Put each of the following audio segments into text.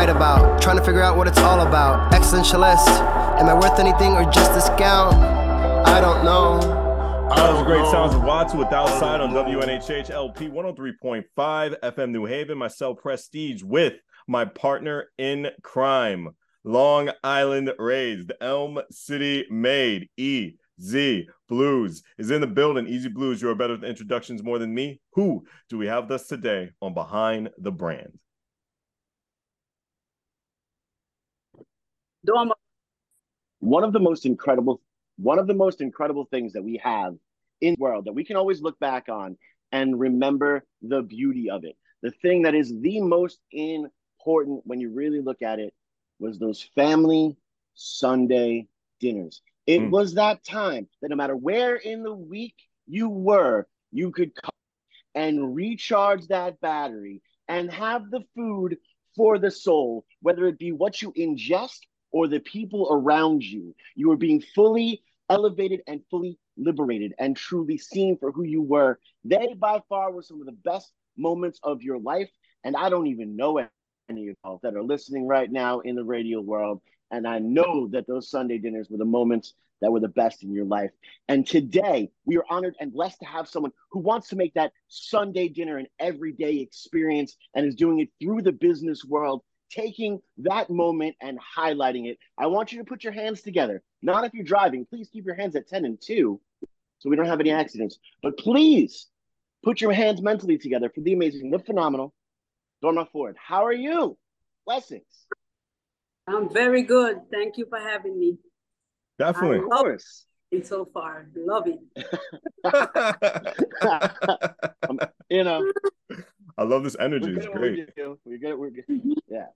write about. Trying to figure out what it's all about. Existentialist. Am I worth anything or just discount? I don't know. That was great sounds of Watts with Outside on WNHH LP 103.5 FM New Haven. Myself, Prestige, with my partner in crime, Long Island raised, Elm City made, E. Z Blues is in the building. EZ BlueZ, you're better with introductions more than me. Who do we have this today on Behind the Brand? One of the most incredible, one of the most incredible things that we have in the world that we can always look back on and remember the beauty of it. The thing that is the most important when you really look at it was those family Sunday dinners. It mm. was that time that no matter where in the week you were, you could come and recharge that battery and have the food for the soul, whether it be what you ingest or the people around you. You are being fully elevated and fully liberated and truly seen for who you were. They by far were some of the best moments of your life. And I don't even know any of you that are listening right now in the radio world. And I know that those Sunday dinners were the moments that were the best in your life. And today, we are honored and blessed to have someone who wants to make that Sunday dinner an everyday experience and is doing it through the business world, taking that moment and highlighting it. I want you to put your hands together. Not if you're driving, please keep your hands at 10 and 2 so we don't have any accidents. But please put your hands mentally together for the amazing, the phenomenal Dorma Ford. How are you? Blessings. I'm very good. Thank you for having me. Definitely. Of course. It so far. Love it. um, you know. I love this energy. It's great. We're good. We're good. Yeah.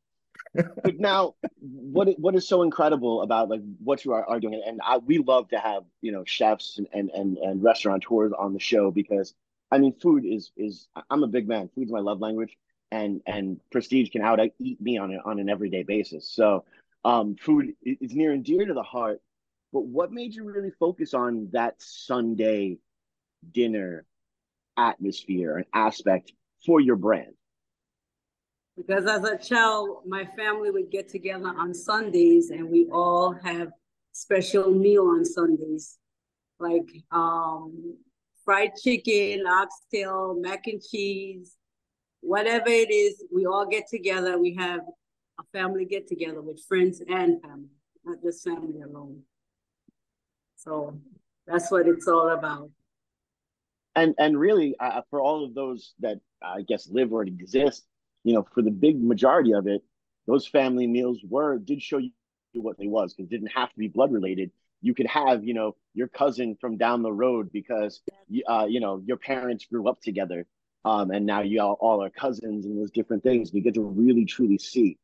but now, what what is so incredible about like what you are, are doing, and I, we love to have you know chefs and, and and and restaurateurs on the show because I mean, food is is I'm a big man. Food's my love language, and and prestige can out eat me on a, on an everyday basis. So, um, food is near and dear to the heart. But what made you really focus on that Sunday dinner atmosphere and aspect for your brand? Because as a child, my family would get together on Sundays and we all have special meal on Sundays, like um, fried chicken, oxtail, mac and cheese, whatever it is, we all get together. We have a family get together with friends and family, not just family alone. So that's what it's all about. And and really, uh, for all of those that I guess live or exist, you know, for the big majority of it, those family meals were did show you what they was because it didn't have to be blood related. You could have, you know, your cousin from down the road because, uh, you know, your parents grew up together, um, and now you all, all are cousins and those different things. We get to really truly see.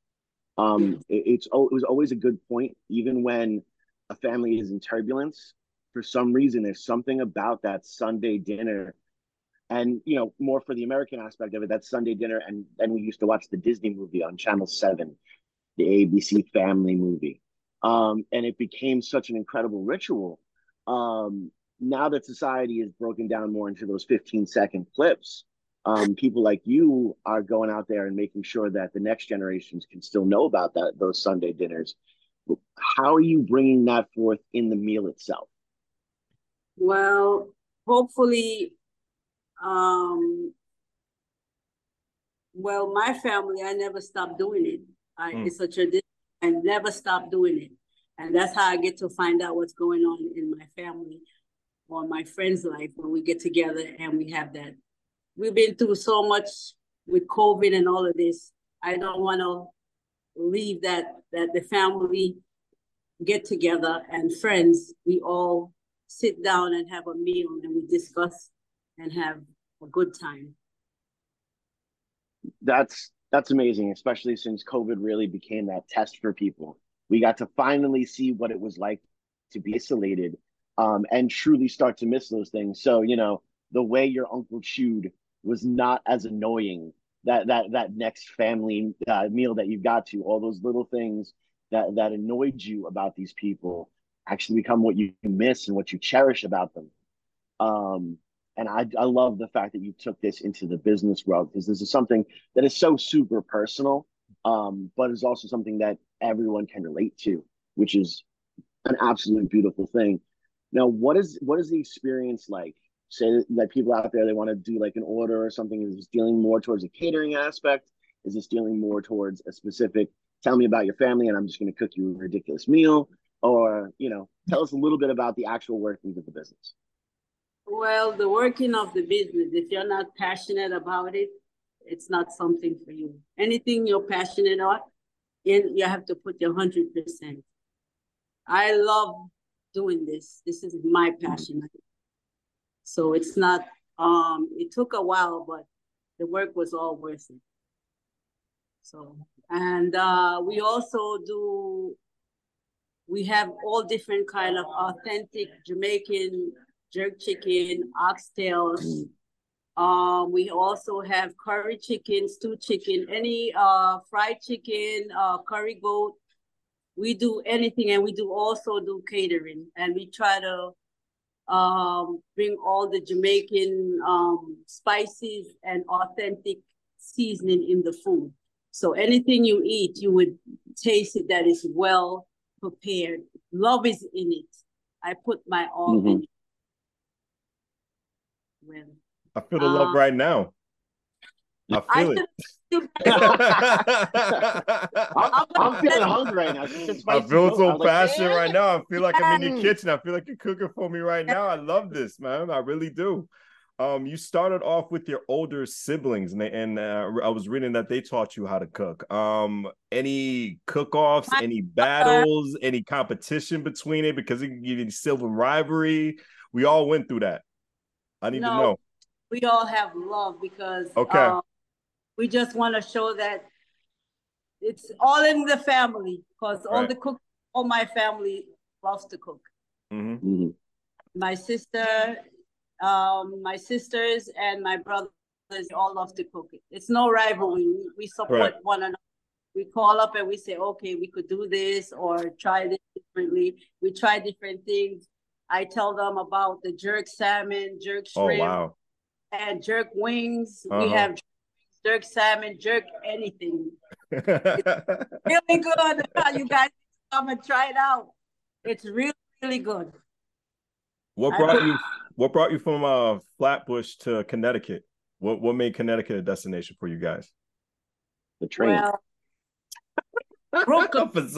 Um, it, it's it was always a good point, even when a family is in turbulence, for some reason, there's something about that Sunday dinner. And, you know, more for the American aspect of it, that Sunday dinner. And then we used to watch the Disney movie on Channel 7, the ABC family movie. Um, and it became such an incredible ritual. Um, now that society is broken down more into those 15 second clips, um, people like you are going out there and making sure that the next generations can still know about that those Sunday dinners how are you bringing that forth in the meal itself? Well, hopefully, um, well, my family, I never stopped doing it. I, mm. It's a tradition. I never stop doing it. And that's how I get to find out what's going on in my family or my friends' life when we get together and we have that. We've been through so much with COVID and all of this. I don't want to leave that that the family get together and friends, we all sit down and have a meal and we discuss and have a good time. That's that's amazing, especially since COVID really became that test for people. We got to finally see what it was like to be isolated um, and truly start to miss those things. So, you know, the way your uncle chewed was not as annoying that that that next family uh, meal that you got to all those little things that that annoyed you about these people actually become what you miss and what you cherish about them um, and I, I love the fact that you took this into the business world because this is something that is so super personal um, but it's also something that everyone can relate to, which is an absolute beautiful thing. Now, what is what is the experience like? Say that people out there they want to do like an order or something. Is this dealing more towards a catering aspect? Is this dealing more towards a specific? Tell me about your family, and I'm just going to cook you a ridiculous meal. Or you know, tell us a little bit about the actual workings of the business. Well, the working of the business. If you're not passionate about it, it's not something for you. Anything you're passionate about, you have to put your hundred percent. I love doing this. This is my passion. So it's not, um, it took a while, but the work was all worth it. So, and uh, we also do, we have all different kind of authentic Jamaican jerk chicken, oxtails. Um, we also have curry chicken, stew chicken, any uh, fried chicken, uh, curry goat, we do anything and we do also do catering and we try to um, bring all the Jamaican um, spices and authentic seasoning in the food. So anything you eat, you would taste it that is well prepared. Love is in it. I put my all mm-hmm. in it. Well, I feel the um, love right now. I feel I it. I'm, I'm, feeling hungry right now. I feel so passionate like, right now. I feel like I'm in your kitchen. I feel like you're cooking for me right now. I love this, man. I really do. Um, you started off with your older siblings, and, they, and uh, I was reading that they taught you how to cook. Um, any cook-offs, any battles, any competition between it because it can give you silver rivalry. We all went through that. I need no, to know. We all have love because okay. Um, we just want to show that it's all in the family because right. all the cook, all my family loves to cook. Mm-hmm. mm-hmm. My sister, um, my sisters, and my brothers all love to cook. It's no rivalry. We, we support right. one another. We call up and we say, okay, we could do this or try this differently. We try different things. I tell them about the jerk salmon, jerk oh, shrimp, oh, wow. and jerk wings. Uh-huh. We have jerk salmon, jerk anything. really good. You guys come and try it out. It's really, really good. What brought you what brought you from uh Flatbush to Connecticut? What what made Connecticut a destination for you guys? The train. Well, Brooklyn.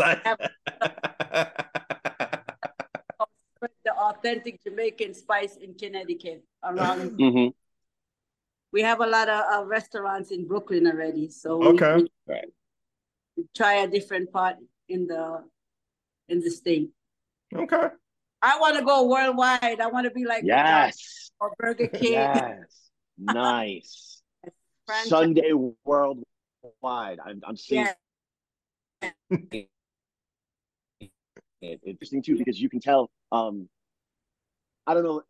the authentic Jamaican spice in Connecticut around mm-hmm we have a lot of uh, restaurants in Brooklyn already. So okay, we, we, we try a different part in the in the state. Okay. I want to go worldwide. I want to be like yes or Burger King. Yes, nice. Sunday worldwide. I'm I'm seeing. Yeah. interesting too because you can tell. Um, I don't know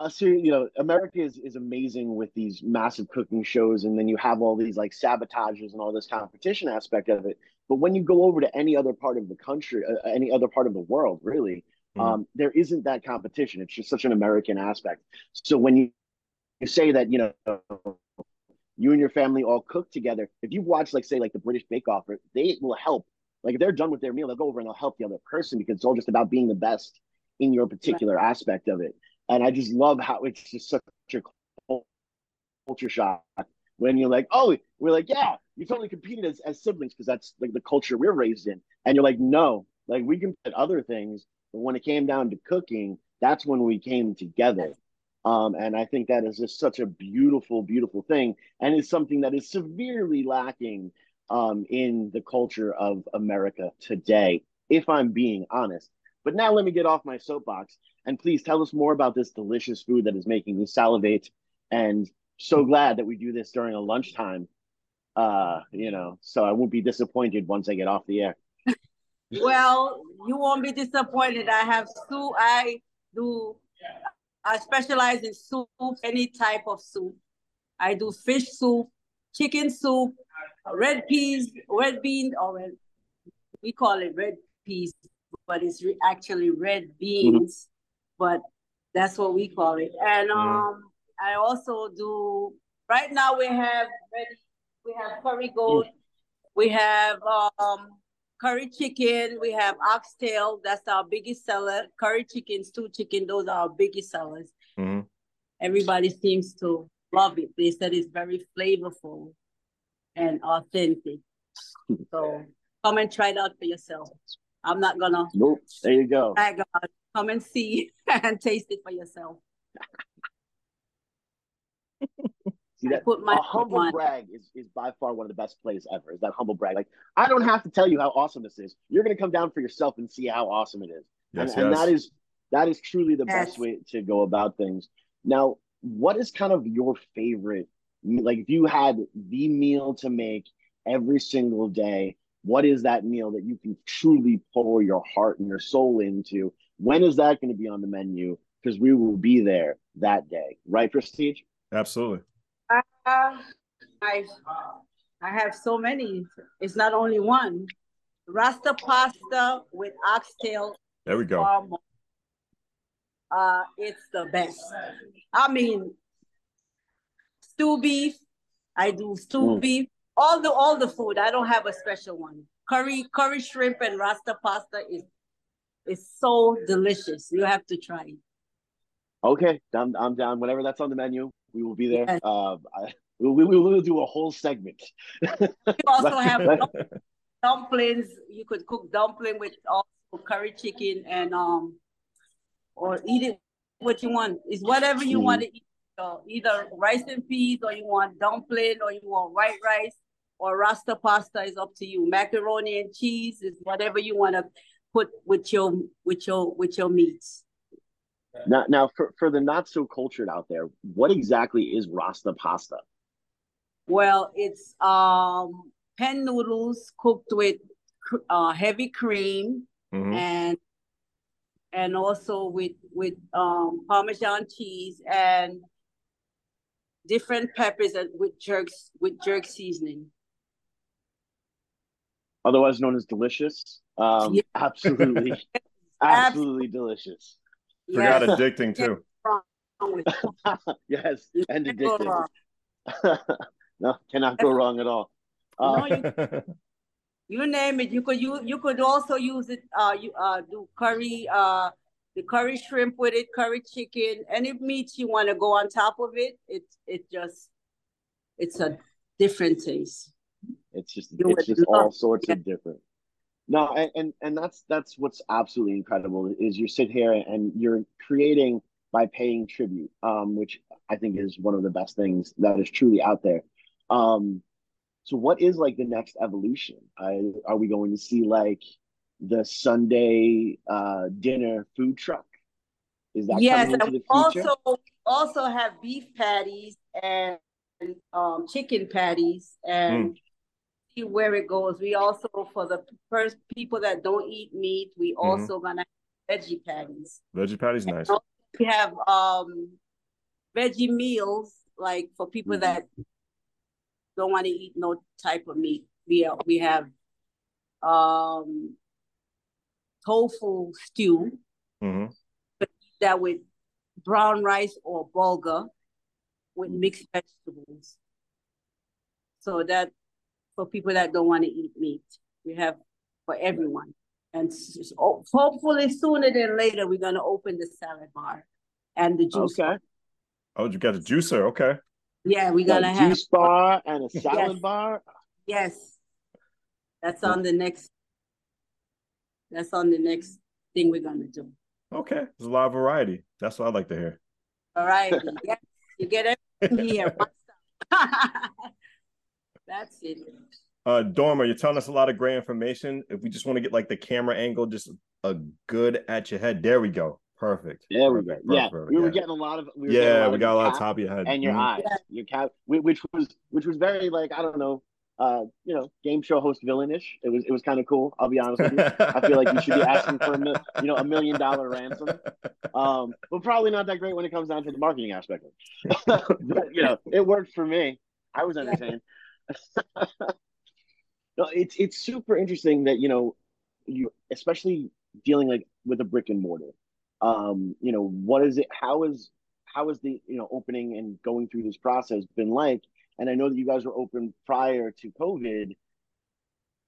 uh, so you know america is, is amazing with these massive cooking shows and then you have all these like sabotages and all this competition aspect of it. But when you go over to any other part of the country uh, any other part of the world really mm. um, there isn't that competition. It's just such an american aspect. So when you, you say that you know you and your family all cook together if you've watched like say like the british bake off they will help. Like if they're done with their meal they'll go over and they'll help the other person because it's all just about being the best in your particular right. aspect of it and I just love how it's just such a culture shock when you're like, oh, we're like, yeah, you totally competed as, as siblings because that's like the culture we're raised in. And you're like, no, like we can put other things, but when it came down to cooking, that's when we came together. Um, and I think that is just such a beautiful, beautiful thing, and is something that is severely lacking um, in the culture of America today, if I'm being honest. But now let me get off my soapbox and please tell us more about this delicious food that is making me salivate. And so glad that we do this during a lunchtime. Uh, you know, so I won't be disappointed once I get off the air. well, you won't be disappointed. I have soup. I do. I specialize in soup, any type of soup. I do fish soup, chicken soup, red peas, red bean, or red, we call it red peas, but it's re- actually red beans. Mm-hmm but that's what we call it. And um, I also do. Right now we have ready. We have curry goat. We have um curry chicken. We have oxtail. That's our biggest seller. Curry chicken, stew chicken. Those are our biggest sellers. Mhm. Everybody seems to love it. They said it's very flavorful and authentic. So come and try it out for yourself. I'm not gonna Nope. There you go. brag about it. Come and see and taste it for yourself. See I that put my a humble on. brag is, is by far one of the best plays ever. Is that humble brag? Like I don't have to tell you how awesome this is. You're gonna come down for yourself and see how awesome it is. Yes, and, and that is that is truly the best way to go about things. Now, what is kind of your favorite? Like, if you had the meal to make every single day, what is that meal that you can truly pour your heart and your soul into? When is that going to be on the menu? Because we will be there that day, right, Prestige? Absolutely. Uh, I I have so many. It's not only one. Rasta pasta with oxtail There we go. almost. Uh, it's the best. I mean, stew beef. I do stew Mm. beef. All the all the food. I don't have a special one. Curry, curry shrimp and rasta pasta is is so delicious. You have to try it. Okay, I'm, I'm down. Whenever that's on the menu, we will be there. Yes. Uh, I, we, we, we will do a whole segment. You also have dumplings. You could cook dumpling with also curry chicken and um, or eat it what you want. It's whatever you Mhm. want to eat. So either rice and peas, or you want dumpling, or you want white rice, or rasta pasta is up to you. Macaroni and cheese is whatever you want to put with your with your with your meats. Now, now for, for the not so cultured out there, what exactly is Rasta pasta? Well, it's um penne noodles cooked with uh, heavy cream Mhm. and and also with with um parmesan cheese and different peppers and with jerks with jerk seasoning. Otherwise known as delicious. Um, Yeah. absolutely, absolutely delicious. Forgot Yes. addicting too. Wrong with it. yes, and can't addictive. no, cannot go wrong at all. Uh, No, you- You name it. You could you you could also use it. Uh, you uh do curry. Uh, the curry shrimp with it, curry chicken, any meat you want to go on top of it. It it just it's a different taste. It's just You it's just all sorts of different. No, and, and and that's that's what's absolutely incredible is you sit here and you're creating by paying tribute, um, which I think is one of the best things that is truly out there. Um, so what is like the next evolution? I, are we going to see like the Sunday uh, dinner food truck? Is that yes, coming into we the future? also also have beef patties and um chicken patties and see where it goes. We also for the first people that don't eat meat, we also gonna have veggie patties. Veggie patty's nice. We have um veggie meals like for people Mhm. that don't want to eat no type of meat. We are, we have um tofu stew hmm that with brown rice or bulgur with mixed vegetables. So that for people that don't want to eat meat, we have for everyone. And s- s- oh, hopefully sooner than later, we're gonna open the salad bar and the juice. Okay. bar. Oh, you got a juicer. Okay. Yeah, we're Got gonna a have juice bar and a salad Yes. bar. yes. That's on the next. That's on the next thing we're gonna do. Okay. There's a lot of variety. That's what I like to hear. All right, yeah, you get everything here. one stop. That's it. Uh, Dorma, you're telling us a lot of great information. If we just want to get like the camera angle, just a good at your head. There we go. Perfect. There we go. Perfect, Yeah, perfect, we were yeah. getting a lot of. We were yeah, lot we of got a lot of top of your head. and your Mhm. eyes, your cap, which was which was very like I don't know, uh, you know, game show host villainish. It was it was kind of cool. I'll be honest with you. I feel like you should be asking for a mil, you know a million dollar ransom. Um, but probably not that great when it comes down to the marketing aspect. of it. but, you know, it worked for me. I was entertained. No, it's it's super interesting that you know you especially dealing like with a brick and mortar. Um, you know, what is it? How is how is the you know opening and going through this process been like? And I know that you guys were open prior to COVID.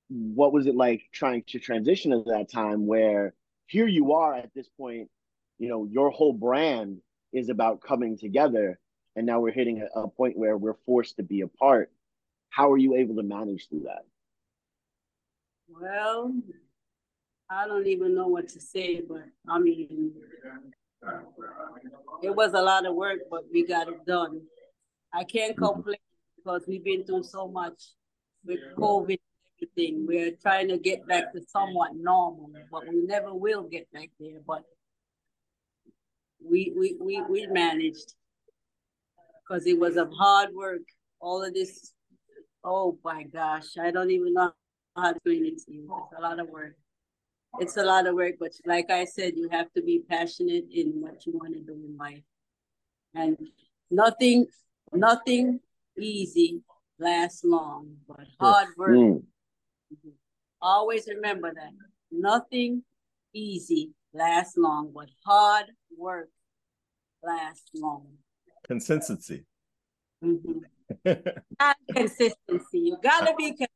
what was it like trying to transition at that time where here you are at this point, you know, your whole brand is about coming together and now we're hitting a, a point where we're forced to be apart. How are you able to manage through that? Well, I don't even know what to say, but I mean, it was a lot of work, but we got it done. I can't mm-hmm. complain because we've been through so much with COVID and everything. We're trying to get back to somewhat normal, but we never will get back there. But we we we, we managed because it was a hard work. All of this, oh my gosh, I don't even know how to explain it to you. It's a lot of work. It's a lot of work, but like I said, you have to be passionate in what you want to do in life. And nothing, nothing easy lasts long, but hard work. Mm. Always remember that. Nothing easy lasts long, but hard work lasts long. Consistency. Mm-hmm. Consistency. You gotta be consistent.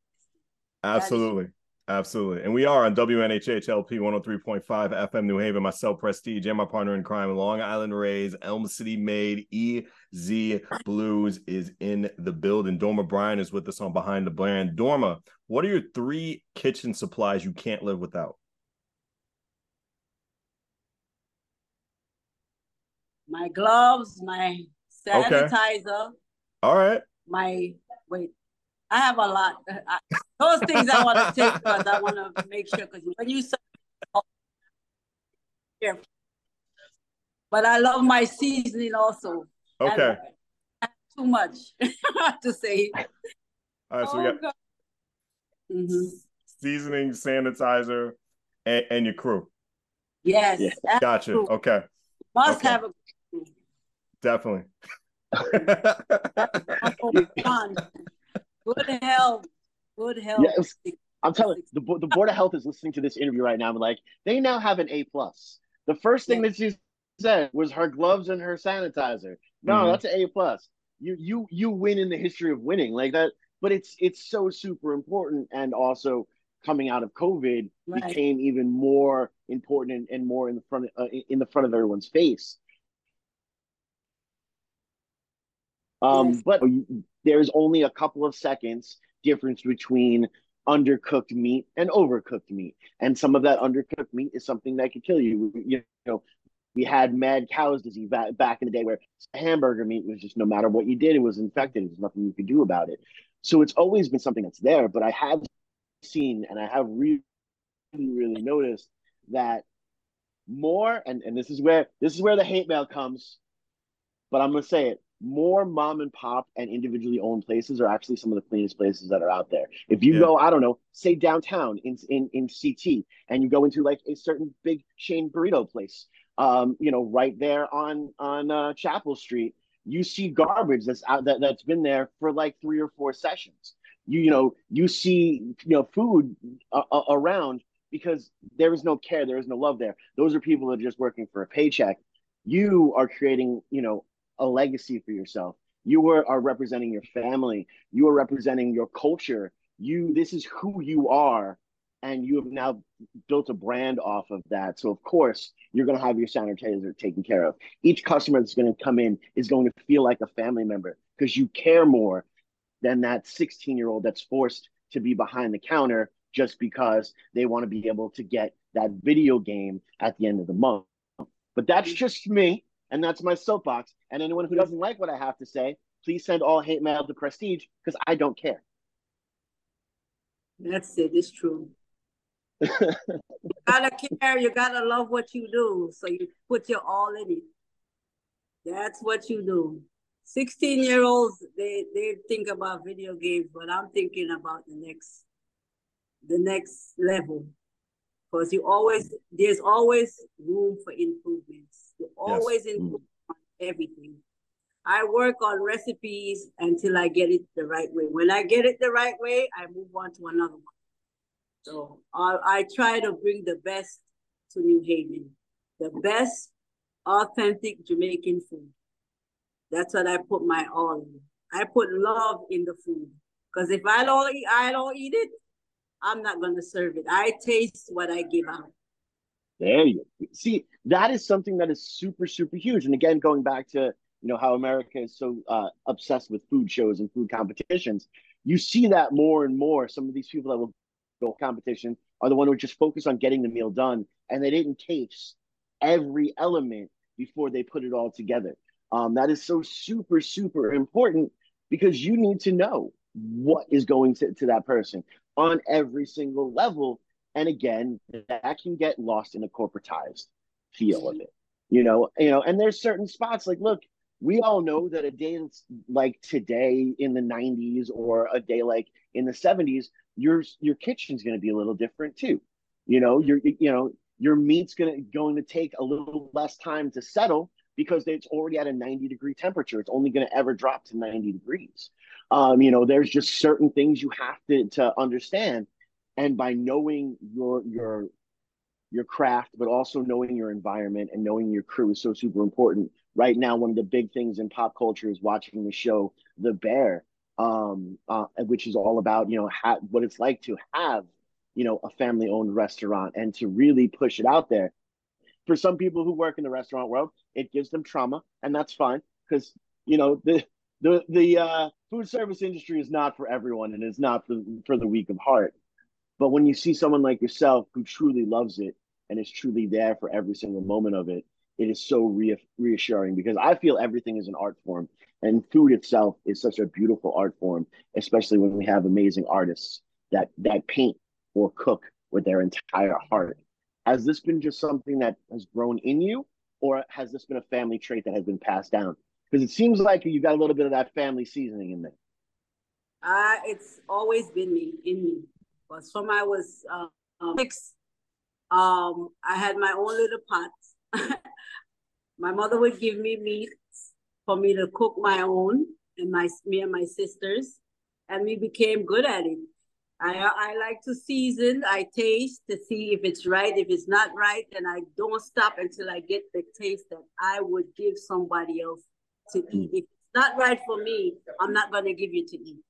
Absolutely. Absolutely. And we are on WNHH LP 103.5 FM New Haven, myself, Prestige, and my partner in crime, Long Island Rays, Elm City Made, EZ BlueZ is in the building. Dorma Bryan is with us on Behind the Brand. Dorma, what are your three kitchen supplies you can't live without? My gloves, my sanitizer. Okay. All right. My wait, I have a lot. I, those things I want to take because I want to make sure. Because when you say, but I love my seasoning also. Okay. too much to say. All right, so we got mm-hmm. seasoning, sanitizer, and, and, your crew. Yes. Gotcha. Okay. Must okay. have a Definitely. Good health. Good health. Yes. I'm telling you, the, the Board of Health is listening to this interview right now. I'm like, they now have an A plus. The first thing that she said was her gloves and her sanitizer. No, mm-hmm. that's an A plus. You you you win in the history of winning like that. But it's it's so super important, and also coming out of COVID right. became even more important and, and more in the front uh, in the front of everyone's face. Um, yes. But there's only a couple of seconds difference between undercooked meat and overcooked meat. And some of that undercooked meat is something that could kill you. You know, we had mad cow's disease back, back in the day where hamburger meat was just no matter what you did, it was infected. There's nothing you could do about it. So it's always been something that's there. But I have seen and I have really, really noticed that more, and, and this is where this is where the hate mail comes, but I'm gonna say it more mom and pop and individually owned places are actually some of the cleanest places that are out there. If you yeah. go, I don't know, say downtown in in in CT, and you go into like a certain big chain burrito place, um, you know, right there on on uh, Chapel Street, you see garbage that's out that that's been there for like three or four sessions. You you know you see you know food uh, uh around because there is no care, there is no love there. Those are people that are just working for a paycheck. You are creating, you know, a legacy for yourself. You are, are representing your family. You are representing your culture. You this is who you are, and you have now built a brand off of that. So of course you're going to have your sanitizer taken care of. Each customer that's going to come in is going to feel like a family member because you care more than that 16 year old that's forced to be behind the counter just because they want to be able to get that video game at the end of the month. But that's just me. And that's my soapbox. And anyone who doesn't like what I have to say, please send all hate mail to Prestige because I don't care. That's it. It's true. you gotta care. You gotta love what you do. So you put your all in it. That's what you do. 16 year olds, they, they think about video games, but I'm thinking about the next the next level. Because you always there's always room for improvements to always yes. improve mm. everything. I work on recipes until I get it the right way. When I get it the right way, I move on to another one. So I, I try to bring the best to New Haven, the best authentic Jamaican food. That's what I put my all in. I put love in the food because if I don't eat, I don't eat it. I'm not going to serve it. I taste what I give out. There you go. See, that is something that is super, super huge. And again, going back to you know how America is so uh, obsessed with food shows and food competitions, you see that more and more. Some of these people that will go competition are the one who just focus on getting the meal done, and they didn't taste every element before they put it all together. Um, that is so super, super important because you need to know what is going to, to that person on every single level. And again, that can get lost in the corporatized feel of it. You know, you know, and there's certain spots like, look, we all know that a day like today in the 90s or a day like in the 70s, your your kitchen's going to be a little different too. You know, your you know your meat's going to going to take a little less time to settle because it's already at a 90 degree temperature. It's only going to ever drop to 90 degrees. Um, you know, there's just certain things you have to, to understand. And by knowing your your your craft, but also knowing your environment and knowing your crew is so super important. Right now, one of the big things in pop culture is watching the show The Bear, um, uh, which is all about you know ha- what it's like to have you know a family owned restaurant and to really push it out there for some people who work in the restaurant world, it gives them trauma, and that's fine because you know the the the uh, food service industry is not for everyone and is not for for the weak of heart. But when you see someone like yourself who truly loves it and is truly there for every single moment of it, it is so re- reassuring because I feel everything is an art form, and food itself is such a beautiful art form, especially when we have amazing artists that that paint or cook with their entire heart has this been just something that has grown in you, or has this been a family trait that has been passed down? Because it seems like you got a little bit of that family seasoning in there. Uh, it's always been me in me. But from I was uh, six, um, I had my own little pots. my mother would give me meat for me to cook my own, and my me and my sisters, and we became good at it. I, I like to season, I taste to see if it's right. If it's not right, then I don't stop until I get the taste that I would give somebody else to eat. If it's not right for me, I'm not going to give you to eat.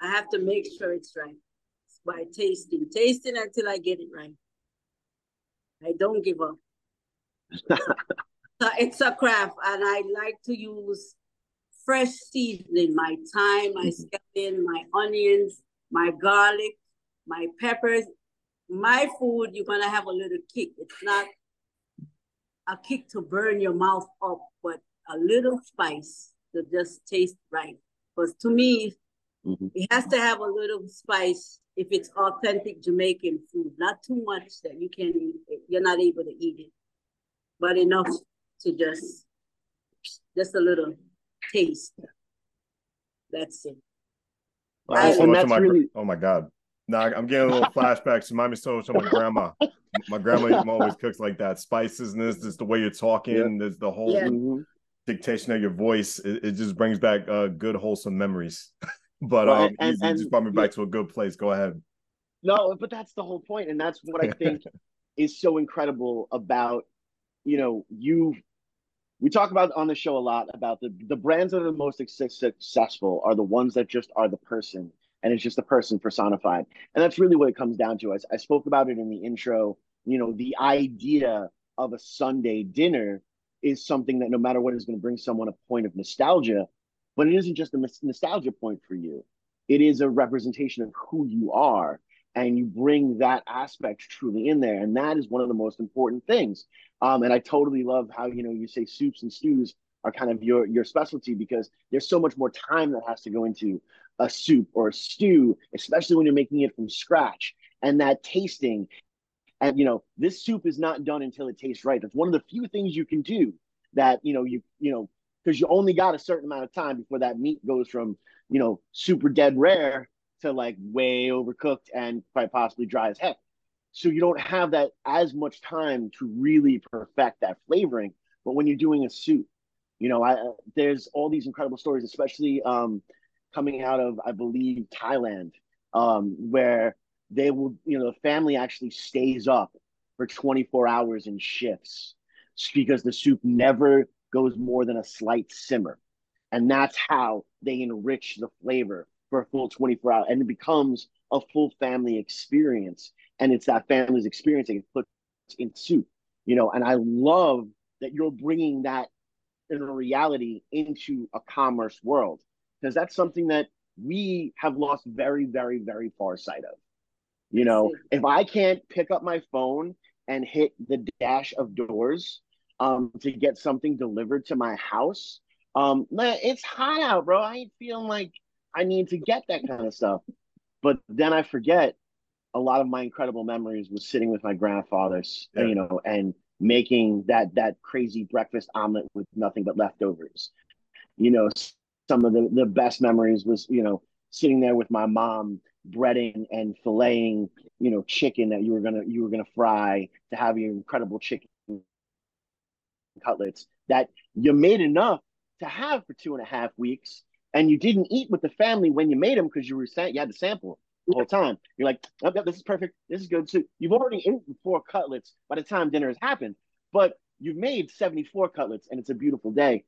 I have to make sure it's right by tasting, tasting until I get it right. I don't give up. so it's a craft, and I like to use fresh seasoning, my thyme, my mm-hmm. scallion, my onions, my garlic, my peppers. My food, you're gonna have a little kick. It's not a kick to burn your mouth up, but a little spice to just taste right. Because to me, mm-hmm. it has to have a little spice if it's authentic Jamaican food. Not too much that you can't eat it, you're not able to eat it, but enough to just just a little taste. That's it. I, so much of my, really... Oh my god! Now I'm getting a little flashbacks. Remind me so much of my grandma. my grandma always cooks like that. Spices and this, just the way you're talking. Yeah. There's the whole yeah. Mm-hmm. dictation of your voice. It, it just brings back uh, good, wholesome memories. but well, um, and, and, just brought me back to a good place. Go ahead. No, but that's the whole point, and that's what I think is so incredible about you know you we talk about on the show a lot about the the brands that are the most successful are the ones that just are the person and it's just the person personified and that's really what it comes down to I, I spoke about it in the intro you know the idea of a sunday dinner is something that no matter what is going to bring someone a point of nostalgia but it isn't just a nostalgia point for you. It is a representation of who you are and you bring that aspect truly in there and that is one of the most important things. Um, and i totally love how you know you say soups and stews are kind of your your specialty because there's so much more time that has to go into a soup or a stew especially when you're making it from scratch and that tasting. And you know this soup is not done until it tastes right. That's one of the few things you can do that you know you you know because you only got a certain amount of time before that meat goes from you know super dead rare to like way overcooked and quite possibly dry as heck. So you don't have that as much time to really perfect that flavoring. But when you're doing a soup, you know, I, there's all these incredible stories, especially um, coming out of, I believe, Thailand, um, where they will, you know, the family actually stays up for 24 hours in shifts because the soup never goes more than a slight simmer. And that's how they enrich the flavor for a full 24 hours and it becomes a full family experience, and it's that family's experience that gets put in soup, you know. And I love that you're bringing that in reality into a commerce world because that's something that we have lost very, very, very far sight of. You know, if I can't pick up my phone and hit the dash of doors um, to get something delivered to my house, um, man, it's hot out, bro. I ain't feeling like I need to get that kind of stuff. But then I forget a lot of my incredible memories was sitting with my grandfathers, yeah. you know, and making that that crazy breakfast omelet with nothing but leftovers. You know, some of the, the best memories was, you know, sitting there with my mom breading and filleting, you know, chicken that you were gonna you were gonna fry to have your incredible chicken cutlets that you made enough to have for two and a half weeks, and you didn't eat with the family when you made them because you were you had to sample all the time. You're like, oh, this is perfect. This is good. So you've already eaten four cutlets by the time dinner has happened, but you've made 74 cutlets and it's a beautiful day.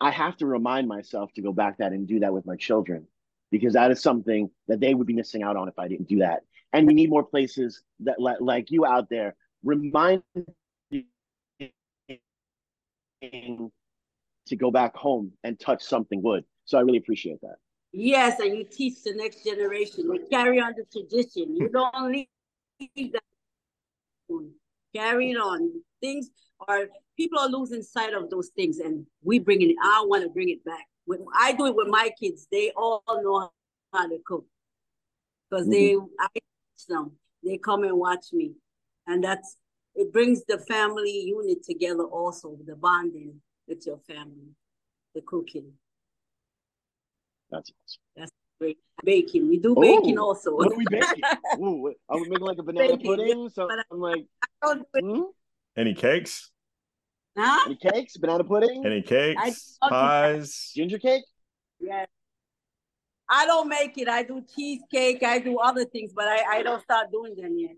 I have to remind myself to go back that and do that with my children because that is something that they would be missing out on if I didn't do that. And we need more places that like you out there remind to go back home and touch something wood. So I really appreciate that. Yes, and you teach the next generation. You carry on the tradition. You don't leave that. Carry it on. Things are people are losing sight of those things, and we bring it. I want to bring it back. When I do it with my kids, they all know how to cook because mm-hmm. they I teach them. They come and watch me, and that's it brings the family unit together. Also, the bonding with your family, the cooking. That's awesome. That's great. Baking. We do baking Ooh, also. What are we baking? Ooh, are we making like a banana baking, pudding? So I'm like, hmm? any cakes? Huh? Any cakes? Banana pudding? Any cakes? Pies? Ginger cake? Yeah. I don't make it. I do cheesecake. I do other things, but I, I don't start doing them yet.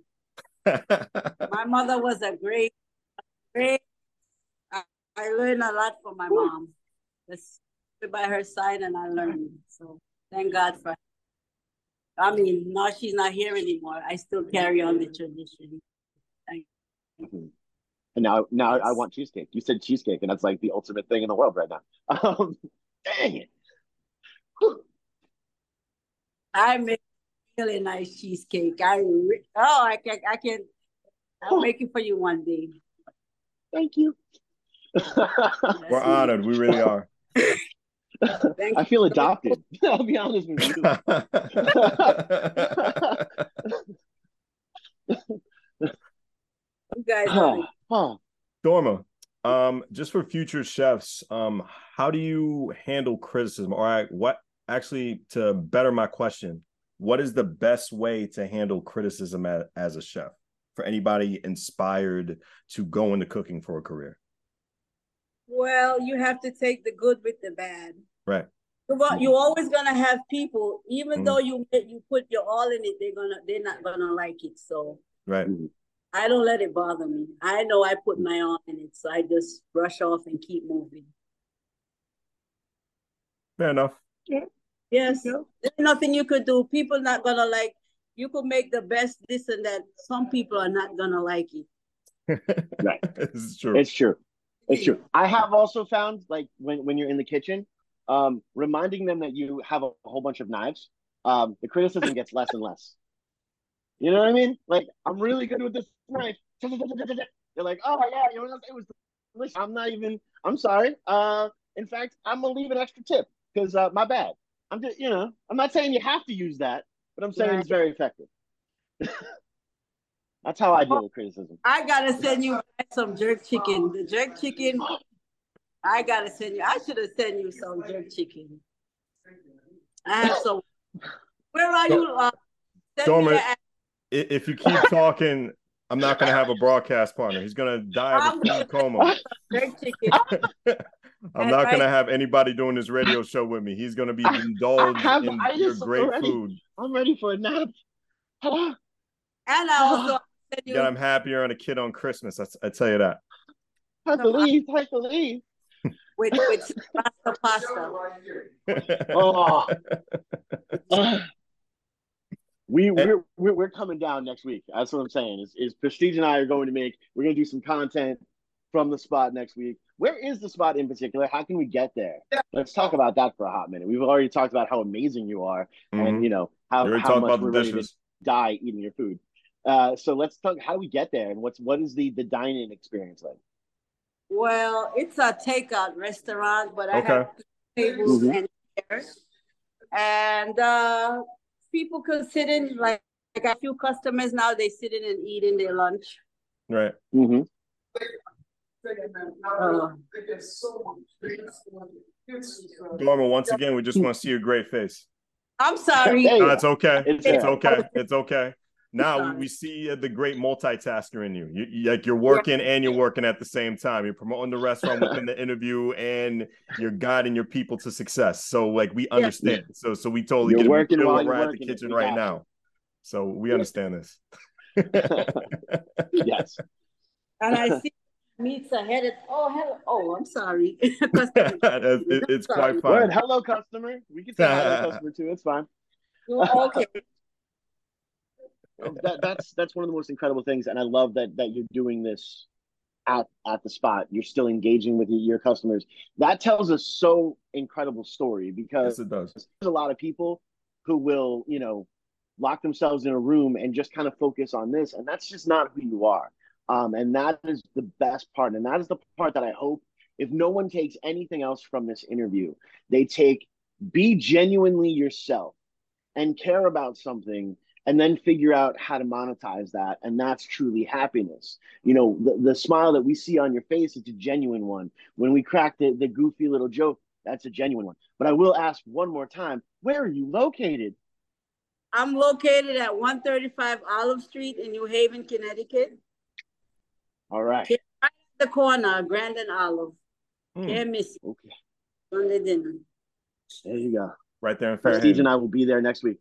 My mother was a great, great. I, I learned a lot from my mom. That's by her side, and I learned. So thank God for. Her. I mean, now she's not here anymore. I still carry on the tradition. Thank you. Mm-hmm. And now, now yes. I want cheesecake. You said cheesecake, and that's like the ultimate thing in the world right now. Um, dang it! Whew. I make really nice cheesecake. I re- oh, I can I can. I'll make it for you one day. Thank you. We're honored. We really are. I feel adopted. I'll be honest with you. you guys. Huh. Huh. Dorma, um, just for future chefs, um, how do you handle criticism? All right, what actually to better my question, what is the best way to handle criticism as, as a chef for anybody inspired to go into cooking for a career? Well, you have to take the good with the bad. Right. You're mm-hmm. always gonna have people, even mm-hmm. though you you put your all in it, they're gonna they're not gonna like it. So right. Mm-hmm. I don't let it bother me. I know I put mm-hmm. my all in it, so I just brush off and keep moving. Fair enough. Yeah. Yes. There's nothing you could do. People not gonna like. You could make the best this and that. Some people are not gonna like it. right. It's true. It's true. It's true. I have also found like when when you're in the kitchen, um, reminding them that you have a, a whole bunch of knives. Um, the criticism gets less and less. You know what I mean? Like I'm really good with this knife. They're like, oh yeah, you know, it was delicious. I'm not even. I'm sorry. Uh, in fact, I'm gonna leave an extra tip because uh, my bad. I'm just, you know, I'm not saying you have to use that, but I'm saying yeah. it's very effective. That's how I deal with criticism. I gotta send you some jerk chicken. The jerk chicken. I gotta send you. I should have sent you some jerk chicken. I have some. Where are you? Uh, Dorma, if you keep talking, I'm not gonna have a broadcast partner. He's gonna die of a food coma. I'm not gonna have anybody doing this radio show with me. He's gonna be indulged have, in your great ready. food. I'm ready for a nap. and I also yeah, I'm happier on a kid on Christmas. I, I tell you that. I believe. I believe. With with pasta pasta. oh. We we're, we're, we're coming down next week. That's what I'm saying. Is is Prestige and I are going to make. We're going to do some content from the spot next week. Where is the spot in particular? How can we get there? Let's talk about that for a hot minute. We've already talked about how amazing you are, mm-hmm. and you know how, how much we're ready to die eating your food. Uh, so let's talk. How do we get there, and what's what is the the dining experience like? Well, it's a takeout restaurant, but I have tables mm-hmm. and chairs, and uh, people can sit in. Like, like a few customers now, they sit in and eat in their lunch. Right. Mm-hmm. Uh, Dorma, once again, we just want to see your great face. I'm sorry. No, it's okay. It's, it's okay. It's okay. Now we see uh, the great multitasker in you. you, you like you're working and you're working at the same time. You're promoting the restaurant within the interview, and you're guiding your people to success. So like we understand. Yeah. So so we totally you're get working while you're at the kitchen right now. So we understand this. yes. And I see meets ahead. Oh, hello. Oh, I'm sorry. it, it's sorry. quite fine. Hello, customer. We can say hello, customer too. It's fine. okay. That, that's that's one of the most incredible things, and I love that that you're doing this at at the spot. You're still engaging with your, your customers. That tells a so incredible story because yes, it does. There's a lot of people who will, you know, lock themselves in a room and just kind of focus on this, and that's just not who you are. Um, and that is the best part, and that is the part that I hope if no one takes anything else from this interview, they take be genuinely yourself and care about something and then figure out how to monetize that. And that's truly happiness. You know the, the smile that we see on your face it's a genuine one. When we crack the, the goofy little joke that's a genuine one. But i will ask one more time where are you located? I'm located at 135 olive street in new haven connecticut. All right. Right at the corner grand and olive. Mm. can't miss it okay. Sunday dinner. There you go. Right there in Fairhaven. Steve and I will be there next week.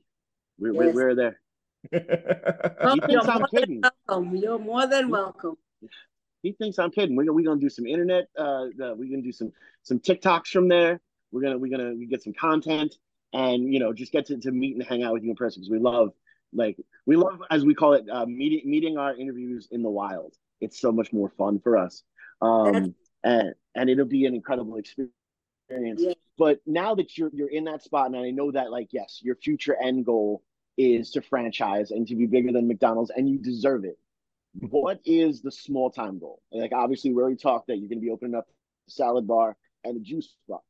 We're, yes. we're, we're there he thinks I'm kidding. Welcome. You're more than welcome. He thinks I'm kidding. We're, we're gonna do some internet. Uh, we're gonna do some some TikToks from there. We're gonna we're gonna we get some content and you know just get to, to meet and hang out with you in person because we love like we love as we call it uh, meeting meeting our interviews in the wild. It's so much more fun for us. Um, and and it'll be an incredible experience. Yeah. But now that you're you're in that spot, and I know that like yes, your future end goal is to franchise and to be bigger than McDonald's, and you deserve it. What is the small time goal? Like obviously, we already talked that you're going to be opening up the salad bar and the juice bar.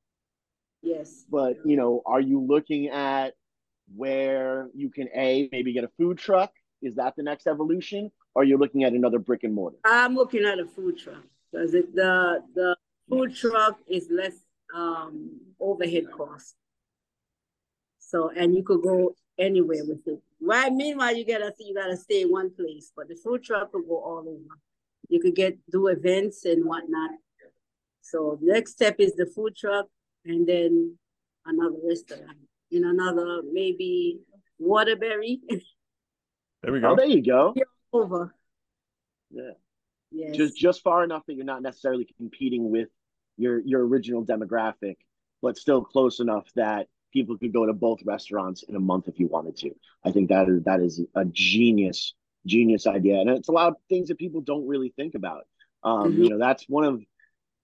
Yes. But you know, are you looking at where you can a maybe get a food truck? Is that the next evolution? Or are you looking at another brick and mortar? I'm looking at a food truck because the the food truck is less um, overhead cost. So and you could go anywhere with it. Right. Meanwhile, you gotta you gotta stay in one place, but the food truck will go all over. You could get do events and whatnot. So next step is the food truck, and then another restaurant in another maybe Waterbury. There we oh, go. Oh, there you go. over. Yeah. Yes. Just just far enough that you're not necessarily competing with your your original demographic, but still close enough that people could go to both restaurants in a month if you wanted to. I think that is that is a genius genius idea, and it's a lot of things that people don't really think about. Um, mm-hmm. You know, that's one of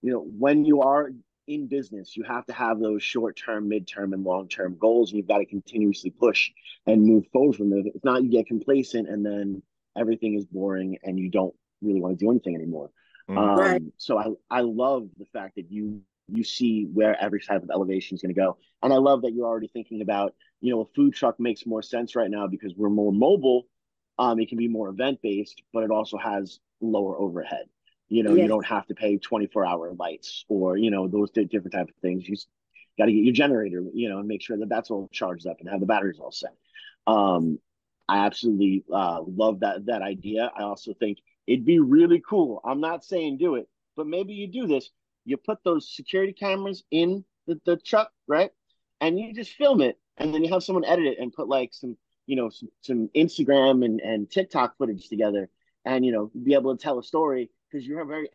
you know when you are in business, you have to have those short term, mid term, and long term goals, and you've got to continuously push and move forward from them. If not, you get complacent, and then everything is boring, and you don't really want to do anything anymore. Mm-hmm. Um, right. So I I love the fact that you you see where every type of elevation is going to go. And I love that you're already thinking about, you know, a food truck makes more sense right now because we're more mobile. Um, it can be more event based, but it also has lower overhead. You know, yes. you don't have to pay 24 hour lights or, you know, those different type of things. You got to get your generator, you know, and make sure that that's all charged up and have the batteries all set. Um, I absolutely uh, love that that idea. I also think it'd be really cool. I'm not saying do it, but maybe you do this you put those security cameras in the, the truck, right? And you just film it, and then you have someone edit it and put like some, you know, some, some Instagram and, and TikTok footage together, and you know, be able to tell a story because you're a very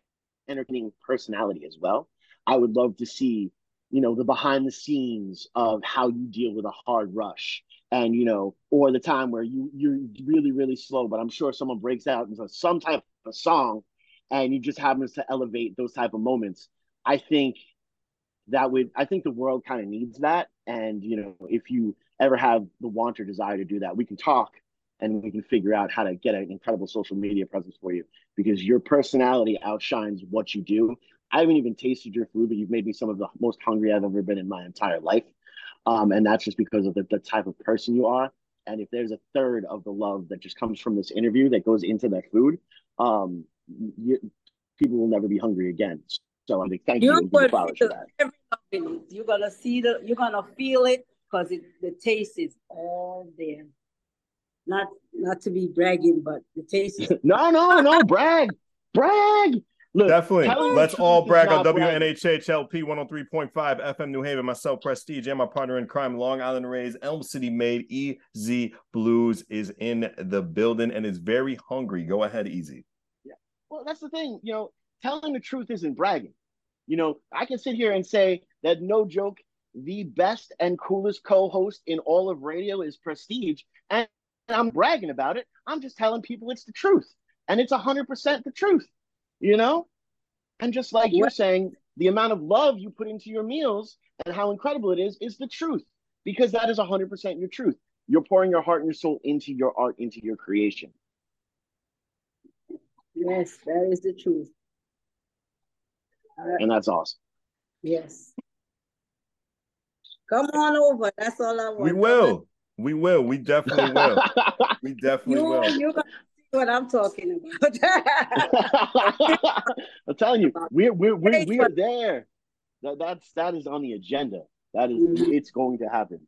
entertaining personality as well. I would love to see, you know, the behind the scenes of how you deal with a hard rush and you know, or the time where you you're really really slow, but I'm sure someone breaks out into some type of song, and you just happens to elevate those type of moments. I think that would I think the world kind of needs that, and you know, if you ever have the want or desire to do that, we can talk and we can figure out how to get an incredible social media presence for you because your personality outshines what you do. I haven't even tasted your food, but you've made me some of the most hungry I've ever been in my entire life. Um, and that's just because of the, the type of person you are. And if there's a third of the love that just comes from this interview that goes into that food, um, you, people will never be hungry again. So I think thank you. you for that. You're gonna see the, you're gonna feel it because it, the taste is all there. Not not to be bragging, but the taste is no, no, no, brag, brag. Look, Definitely. Let's all brag on WNHHLP 103.5 FM New Haven. Myself, Prestige, and my partner in crime, Long Island Rays, Elm City Made, EZ BlueZ is in the building and is very hungry. Go ahead, Easy. Yeah. Well, that's the thing. You know, telling the truth isn't bragging. You know, I can sit here and say that no joke, the best and coolest co-host in all of radio is Prestige, and I'm bragging about it. I'm just telling people it's the truth, and it's hundred percent the truth. You know, and just like you're saying, the amount of love you put into your meals and how incredible it is is the truth, because that is hundred percent your truth. You're pouring your heart and your soul into your art, into your creation. Yes, that is the truth. And that's awesome. Yes. Come on over. That's all I want. We will. We will. We definitely will. we definitely you, will. You're gonna see what I'm talking about. I'm telling you, we're we're we're, we're there. That that's that is on the agenda. That is, mm-hmm. it's going to happen.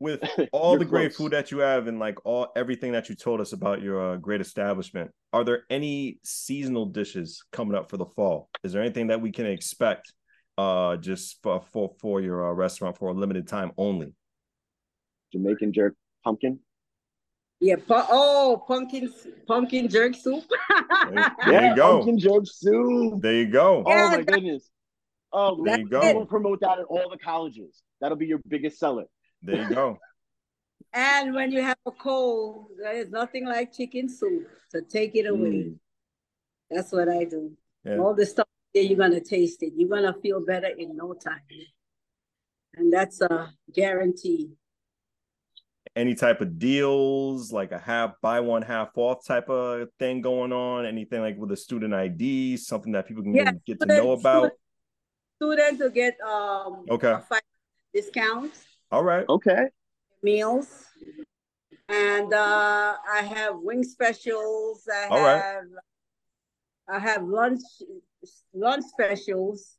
With all the great food that you have and like all everything that you told us about your uh, great establishment, are there any seasonal dishes coming up for the fall? Is there anything that we can expect uh just for for, for your uh, restaurant for a limited time only? Jamaican jerk pumpkin. Yeah, pu- oh, pumpkin pumpkin jerk soup. there, there you go. Pumpkin jerk soup. There you go. Oh yeah, my goodness. Oh, there you go. We'll promote that at all the colleges. That'll be your biggest seller. There you go. and when you have a cold, there is nothing like chicken soup. So take it away. Mm. That's what I do. Yeah. All the stuff you're gonna taste it. You're gonna feel better in no time. And that's a guarantee any type of deals, like a half buy one half off type of thing going on? Anything like with a student ID, something that people can yeah, get, get to know about? Student to get um okay discounts. All right. Okay. Meals. And uh I have wing specials. I All have right. I have lunch lunch specials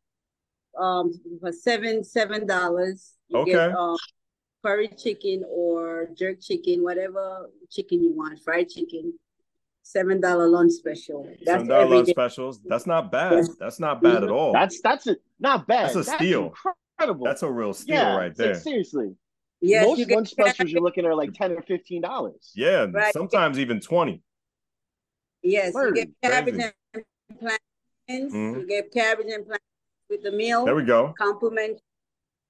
um for seven seven dollars. Okay. Get, um, curry chicken or jerk chicken, whatever chicken you want, fried chicken. Seven dollar lunch special. That's Seven dollar lunch day. specials. That's not bad. That's not bad at all. That's that's a, not bad. That's a that's steal. Incredible. That's a real steal yeah, right there. Like, seriously. Yes, Most lunch specials you're looking at like ten or fifteen dollars. Yeah, right. sometimes even twenty. Yes, Word. you get cabbage Crazy. and plantains. Mm-hmm. You get cabbage and plantains with the meal. There we go. Compliment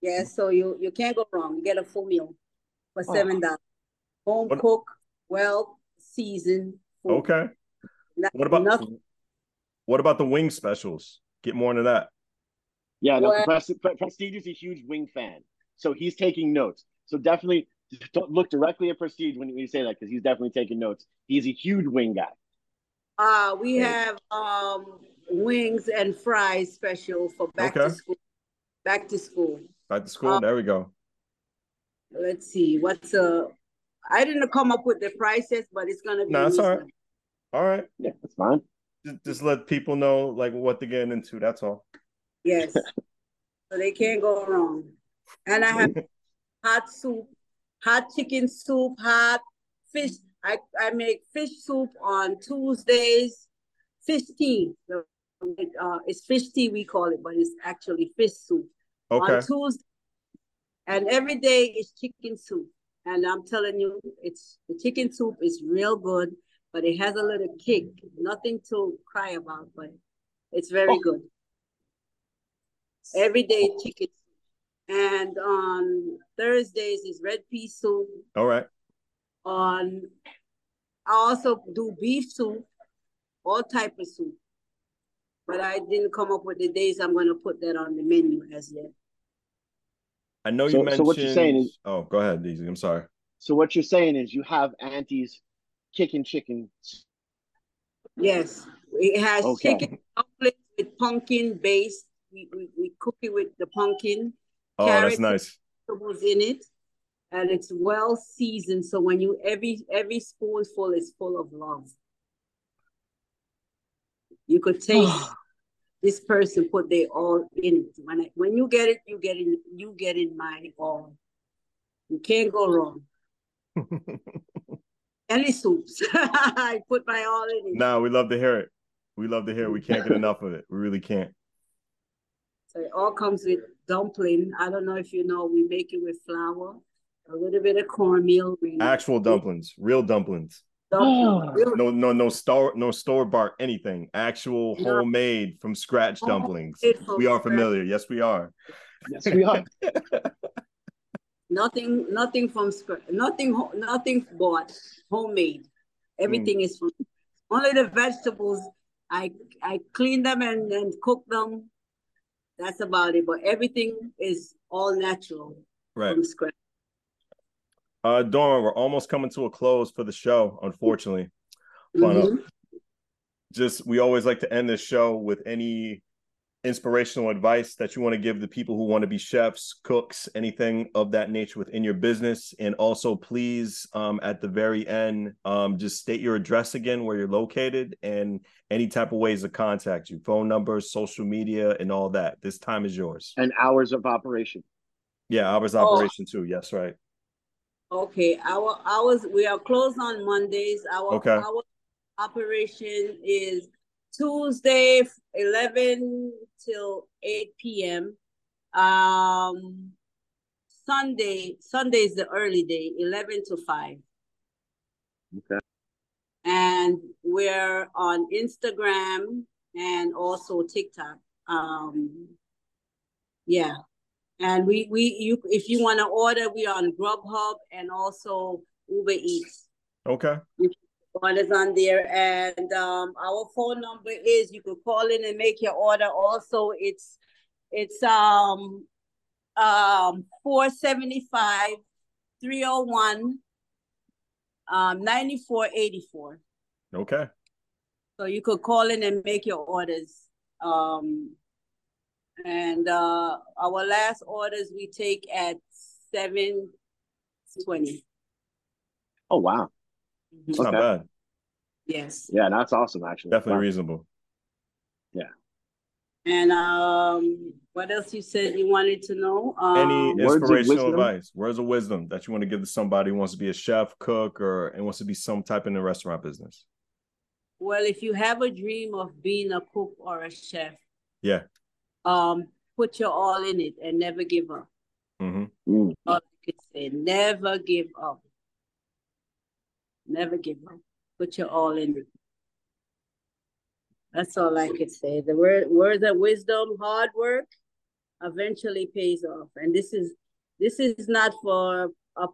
yeah, so you you can't go wrong. You get a full meal for oh. seven dollars. Home what? cook, well seasoned. Food. Okay. Not, what about nothing. what about the wing specials? Get more into that. Yeah, no, Prestige is a huge wing fan, so he's taking notes. So definitely don't look directly at Prestige when you say that because he's definitely taking notes. He's a huge wing guy. Uh, we have um wings and fries special for back okay. to school. Back to school. Back to school. Um, there we go. Let's see. What's uh I didn't come up with the prices, but it's gonna be. No, that's all right. All right. Yeah, that's fine. Just, just let people know like what they're getting into. That's all. Yes. so they can't go wrong. And I have hot soup, hot chicken soup, hot fish. I, I make fish soup on Tuesdays, fish tea. Uh, it's fish tea we call it, but it's actually fish soup okay. on Tuesday. And every day is chicken soup. And I'm telling you, it's the chicken soup is real good, but it has a little kick. Nothing to cry about, but it's very oh. good. Every day chicken And on Thursdays is red pea soup. All right. On I also do beef soup, all type of soup. But I didn't come up with the days I'm gonna put that on the menu as yet. I know So- you mentioned. so what you're saying is- oh, go ahead, Deezy. I'm sorry. So what you're saying is you have Auntie's kicking chicken. Yes, it has Okay. chicken dumplings with pumpkin base. We, we, we cook it with the pumpkin, Oh, Carrots. that's nice. vegetables in it, and it's well seasoned. So when you every every spoonful is full of love. You could taste this person put their all in it. When I, when you get it, you get in you get in my all. You can't go wrong. Any soups, I put my all in it. no, we love to hear it. We love to hear it. We can't get enough of it. We really can't. So it all comes with dumpling. I don't know if you know, we make it with flour, a little bit of cornmeal. We Actual dumplings, real dumplings. dumpling, real- oh. No, no, no store, no store bought anything. Actual No. homemade from scratch dumplings. from We are scratch. familiar. Yes, we are. Yes, we are. Nothing, nothing from scratch, nothing, nothing bought, homemade. Everything mm. is from, only the vegetables, I, I clean them and, and cook them. That's about it, but everything is all natural Right. from scratch. Uh, Dorma, we're almost coming to a close for the show, unfortunately. But uh, Mhm. just we always like to end this show with any inspirational advice that you want to give the people who want to be chefs, cooks, anything of that nature within your business. And also, please, um, at the very end, um, just state your address again, where you're located, and any type of ways to contact you, phone numbers, social media, and all that. This time is yours. And hours of operation. Yeah, hours Oh. operation too. Yes, right. Okay, our hours, we are closed on Mondays. Our, Okay. our operation is Tuesday, eleven till eight PM. Um, Sunday, Sunday is the early day, eleven to five. Okay. And we're on Instagram and also TikTok. Um, yeah. And we, we, you, if you want to order, we are on Grubhub and also Uber Eats. Okay. One is on there, and um, our phone number is you could call in and make your order. Also, it's it's um um 475 301 um 9484. Okay. So you could call in and make your orders. Um, and uh, our last orders we take at seven twenty. Oh wow. It's Okay. not bad. Yes. Yeah, that's awesome actually. Definitely Wow. reasonable. Yeah. And um, what else you said you wanted to know? Any Um, Words of inspirational wisdom? advice, words of wisdom that you want to give to somebody who wants to be a chef, cook, or and wants to be some type in the restaurant business? well, if you have a dream of being a cook or a chef, Yeah. um, put your all in it and never give up. hmm Mm. All I could say, never give up. Never give up. Put your all in it. That's all I could say. The word words of wisdom, hard work eventually pays off. And this is this is not for a,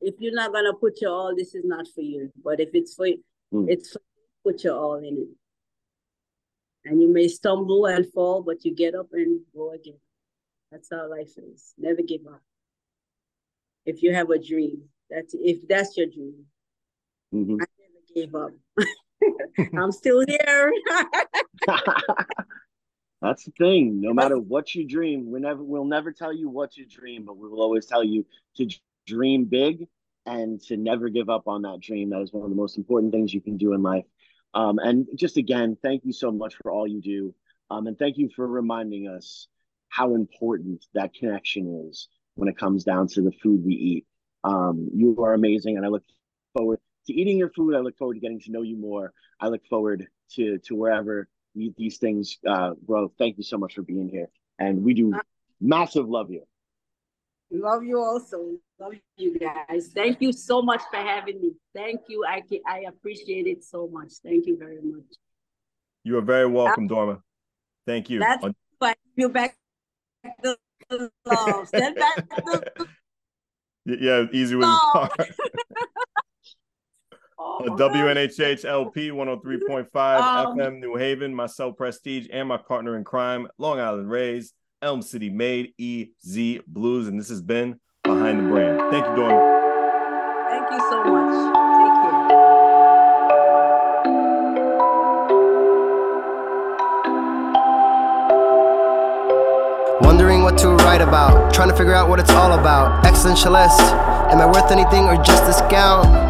if you're not gonna put your all, this is not for you. But if it's for Mm. it's for, you, put your all in it. And you may stumble and fall, but you get up and go again. That's how life is. Never give up. If you have a dream, that's if that's your dream. Mhm. I never gave up. I'm still here. That's the thing. No matter what you dream, we never we'll never tell you what to dream, but we will always tell you to dream big and to never give up on that dream. That is one of the most important things you can do in life. Um, and just again, thank you so much for all you do. Um, and thank you for reminding us how important that connection is when it comes down to the food we eat. Um, you are amazing, and I look forward to eating your food. I look forward to getting to know you more. I look forward to to wherever you, these things uh, grow. Thank you so much for being here, and we do massive love you. Love you also. Love you guys. Thank you so much for having me. Thank you. I can, I appreciate it so much. Thank you very much. You are very welcome, Dorma. Thank you. That's Un- But you back the the love. Send back the Yeah, easy with love. Oh, my gosh. WNHH LP 103.5 Um, FM New Haven, myself Prestige, and my partner in crime, Long Island Rays, Elm City Made, EZ BlueZ. And this has been Behind the Brand. Thank you, Dawn. Thank you so much. Take care. Wondering what to write about, trying to figure out what it's all about. Existentialist, am I worth anything or just discount?